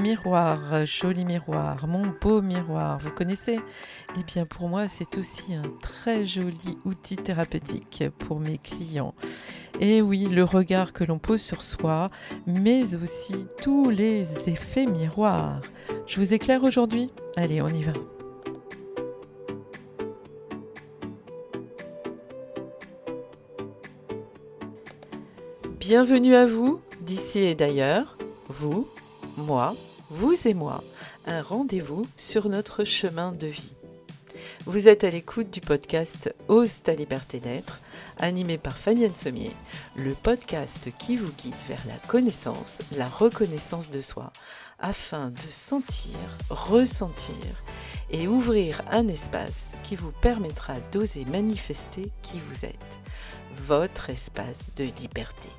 Miroir, joli miroir, mon beau miroir, vous connaissez? Eh bien pour moi c'est aussi un très joli outil thérapeutique pour mes clients. Et oui, le regard que l'on pose sur soi, mais aussi tous les effets miroirs. Je vous éclaire aujourd'hui? Allez, on y va. Bienvenue à vous, d'ici et d'ailleurs, vous moi, vous et moi, un rendez-vous sur notre chemin de vie. Vous êtes à l'écoute du podcast Ose ta liberté d'être, animé par Fabienne Sommier, le podcast qui vous guide vers la connaissance, la reconnaissance de soi, afin de sentir, ressentir et ouvrir un espace qui vous permettra d'oser manifester qui vous êtes, votre espace de liberté.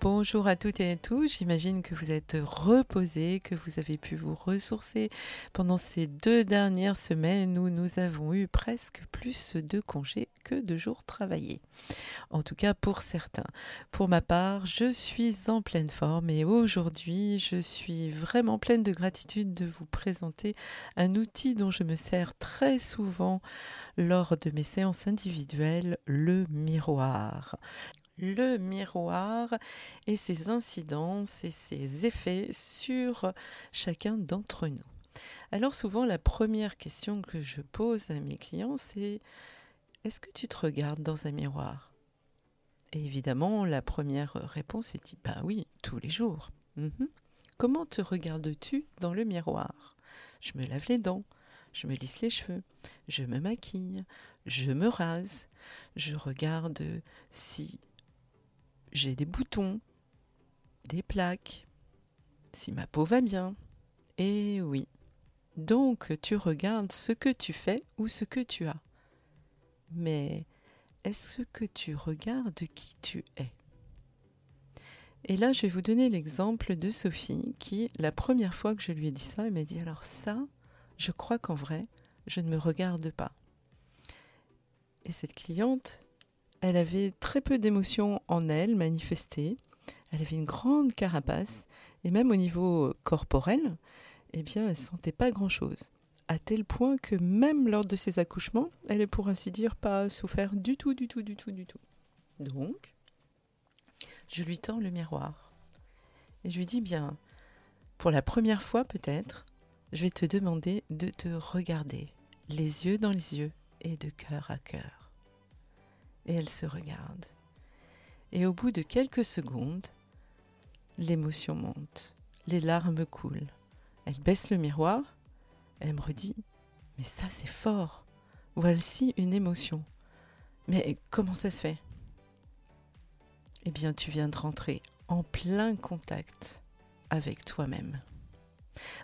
Bonjour à toutes et à tous, j'imagine que vous êtes reposés, que vous avez pu vous ressourcer pendant ces deux dernières semaines où nous avons eu presque plus de congés que de jours travaillés. En tout cas pour certains. Pour ma part, je suis en pleine forme et aujourd'hui je suis vraiment pleine de gratitude de vous présenter un outil dont je me sers très souvent lors de mes séances individuelles, le miroir le miroir et ses incidences et ses effets sur chacun d'entre nous. Alors souvent la première question que je pose à mes clients c'est est-ce que tu te regardes dans un miroir? Et évidemment la première réponse est ben oui, tous les jours. Mhm. Comment te regardes-tu dans le miroir? Je me lave les dents, je me lisse les cheveux, je me maquille, je me rase, je regarde si j'ai des boutons, des plaques, si ma peau va bien. Et oui. Donc tu regardes ce que tu fais ou ce que tu as. Mais est-ce que tu regardes qui tu es? Et là, je vais vous donner l'exemple de Sophie qui, la première fois que je lui ai dit ça, elle m'a dit, alors ça, je crois qu'en vrai, je ne me regarde pas. Et cette cliente, elle avait très peu d'émotions en elle manifestées. Elle avait une grande carapace et même au niveau corporel, eh bien, elle sentait pas grand-chose. À tel point que même lors de ses accouchements, elle est pour ainsi dire pas souffert du tout, du tout, du tout, du tout. Donc, je lui tends le miroir et je lui dis bien, pour la première fois peut-être, je vais te demander de te regarder les yeux dans les yeux et de cœur à cœur et elle se regarde. Et au bout de quelques secondes, l'émotion monte, les larmes coulent. Elle baisse le miroir, elle me redit Mais ça c'est fort Voici une émotion. Mais comment ça se fait? Eh bien, tu viens de rentrer en plein contact avec toi-même.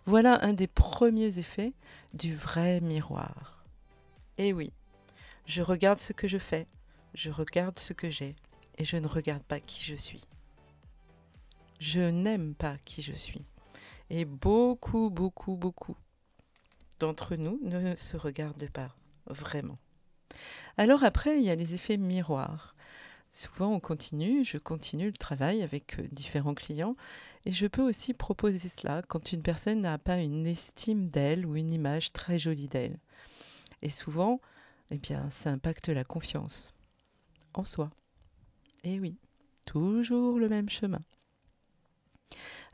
Voilà un des premiers effets du vrai miroir. Et oui, je regarde ce que je fais, je regarde ce que j'ai et je ne regarde pas qui je suis. Je n'aime pas qui je suis. Et beaucoup, beaucoup, beaucoup d'entre nous ne se regardent pas vraiment. Alors après, il y a les effets miroirs. Souvent, on continue, je continue le travail avec euh, différents clients et je peux aussi proposer cela quand une personne n'a pas une estime d'elle ou une image très jolie d'elle. Et souvent, eh bien, ça impacte la confiance en soi. Et oui, toujours le même chemin.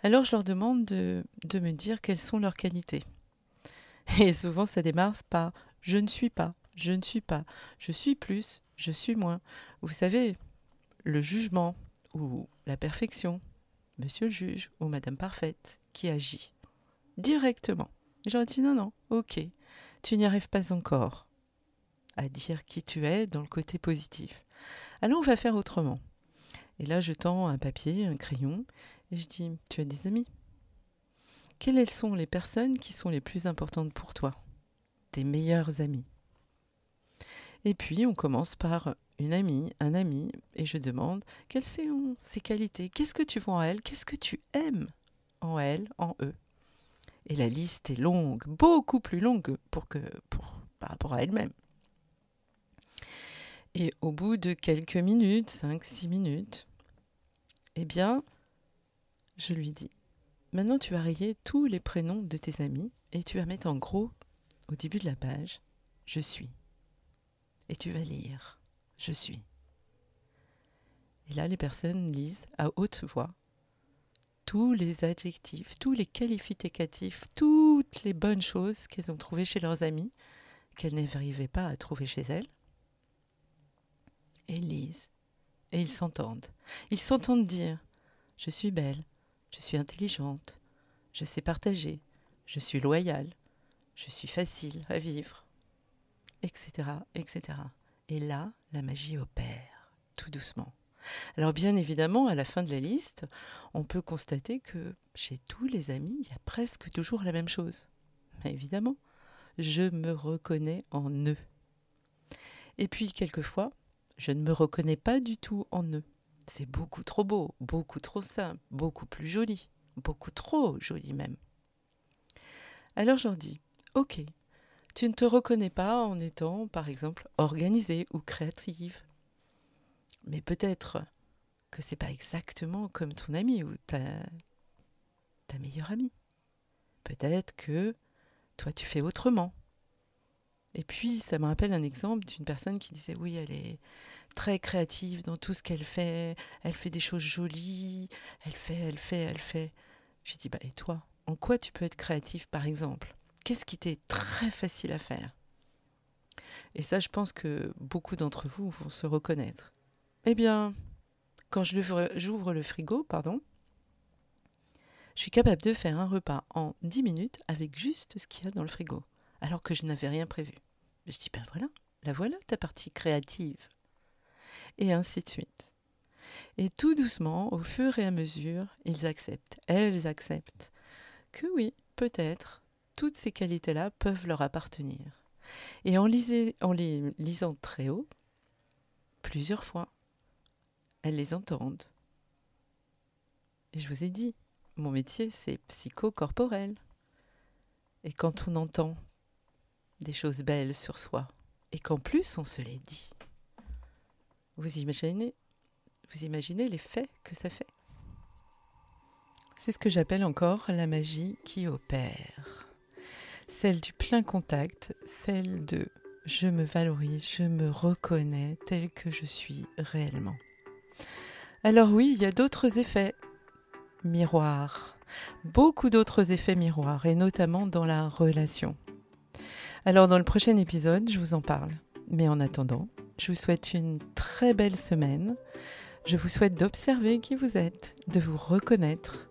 Alors je leur demande de, me dire quelles sont leurs qualités. Et souvent ça démarre par je ne suis pas, je ne suis pas, je suis plus, je suis moins. Vous savez, le jugement ou la perfection, monsieur le juge ou madame parfaite qui agit directement. Et leur dis non, non, ok, tu n'y arrives pas encore à dire qui tu es dans le côté positif. Alors on va faire autrement. Et là, je tends un papier, un crayon, et je dis, tu as des amis? Quelles sont les personnes qui sont les plus importantes pour toi? Tes meilleurs amis? Et puis, on commence par une amie, un ami, et je demande, quelles sont ses qualités? Qu'est-ce que tu vois en elle? Qu'est-ce que tu aimes en elle, en eux? Et la liste est longue, beaucoup plus longue pour que, par rapport à elle-même. Et au bout de quelques minutes, 5-6 minutes, eh bien, je lui dis, maintenant tu vas rayer tous les prénoms de tes amis et tu vas mettre en gros, au début de la page, je suis. Et tu vas lire, je suis. Et là, les personnes lisent à haute voix tous les adjectifs, tous les qualificatifs, toutes les bonnes choses qu'elles ont trouvées chez leurs amis, qu'elles n'arrivaient pas à trouver chez elles. Et lisent. Et ils s'entendent. Ils s'entendent dire Je suis belle, je suis intelligente, je sais partager, je suis loyale, je suis facile à vivre, etc., etc. Et là, la magie opère, tout doucement. Alors bien évidemment, à la fin de la liste, on peut constater que chez tous les amis, il y a presque toujours la même chose. Évidemment, je me reconnais en eux. Et puis quelquefois, je ne me reconnais pas du tout en eux. C'est beaucoup trop beau, beaucoup trop simple, beaucoup plus joli, beaucoup trop joli même. Alors je leur dis, ok, tu ne te reconnais pas en étant, par exemple, organisée ou créative, mais peut-être que c'est pas exactement comme ton ami ou ta, ta meilleure amie. Peut-être que toi tu fais autrement. Et puis ça me rappelle un exemple d'une personne qui disait oui, elle est très créative dans tout ce qu'elle fait, elle fait des choses jolies, elle fait, elle fait, elle fait. Je dis bah et toi, en quoi tu peux être créatif par exemple? Qu'est-ce qui t'est très facile à faire? Et ça, je pense que beaucoup d'entre vous vont se reconnaître. Eh bien, quand j'ouvre le frigo, pardon, je suis capable de faire un repas en 10 minutes avec juste ce qu'il y a dans le frigo, alors que je n'avais rien prévu. Je dis, ben voilà, la voilà ta partie créative. Et ainsi de suite. Et tout doucement, au fur et à mesure, ils acceptent, elles acceptent que oui, peut-être, toutes ces qualités-là peuvent leur appartenir. Et en, les lisant très haut, plusieurs fois, elles les entendent. Et je vous ai dit, mon métier, c'est psychocorporel. Et quand on entend des choses belles sur soi, et qu'en plus on se les dit, vous imaginez, vous imaginez l'effet que ça fait C'est ce que j'appelle encore la magie qui opère. Celle du plein contact, celle de je me valorise, je me reconnais tel que je suis réellement. Alors oui, il y a d'autres effets miroirs, beaucoup d'autres effets miroirs, et notamment dans la relation. Alors dans le prochain épisode, je vous en parle. Mais en attendant, je vous souhaite une très belle semaine. Je vous souhaite d'observer qui vous êtes, de vous reconnaître,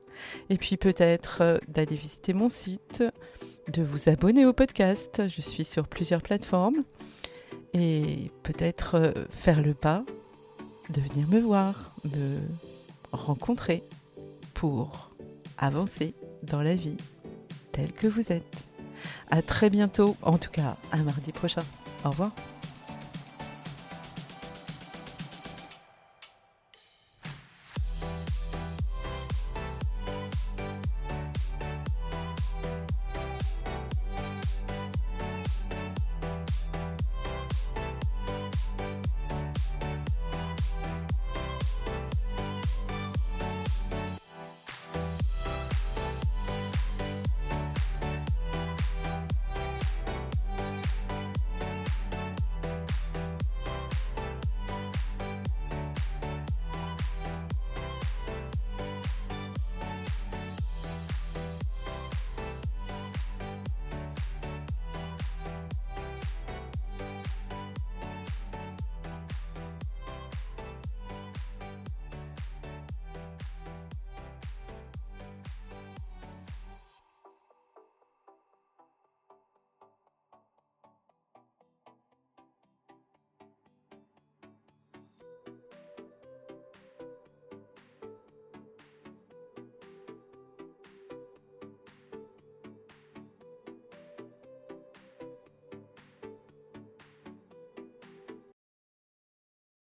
et puis peut-être euh, d'aller visiter mon site, de vous abonner au podcast. Je suis sur plusieurs plateformes. Et peut-être euh, faire le pas de venir me voir, me rencontrer pour avancer dans la vie telle que vous êtes. À très bientôt, en tout cas à mardi prochain. Au revoir.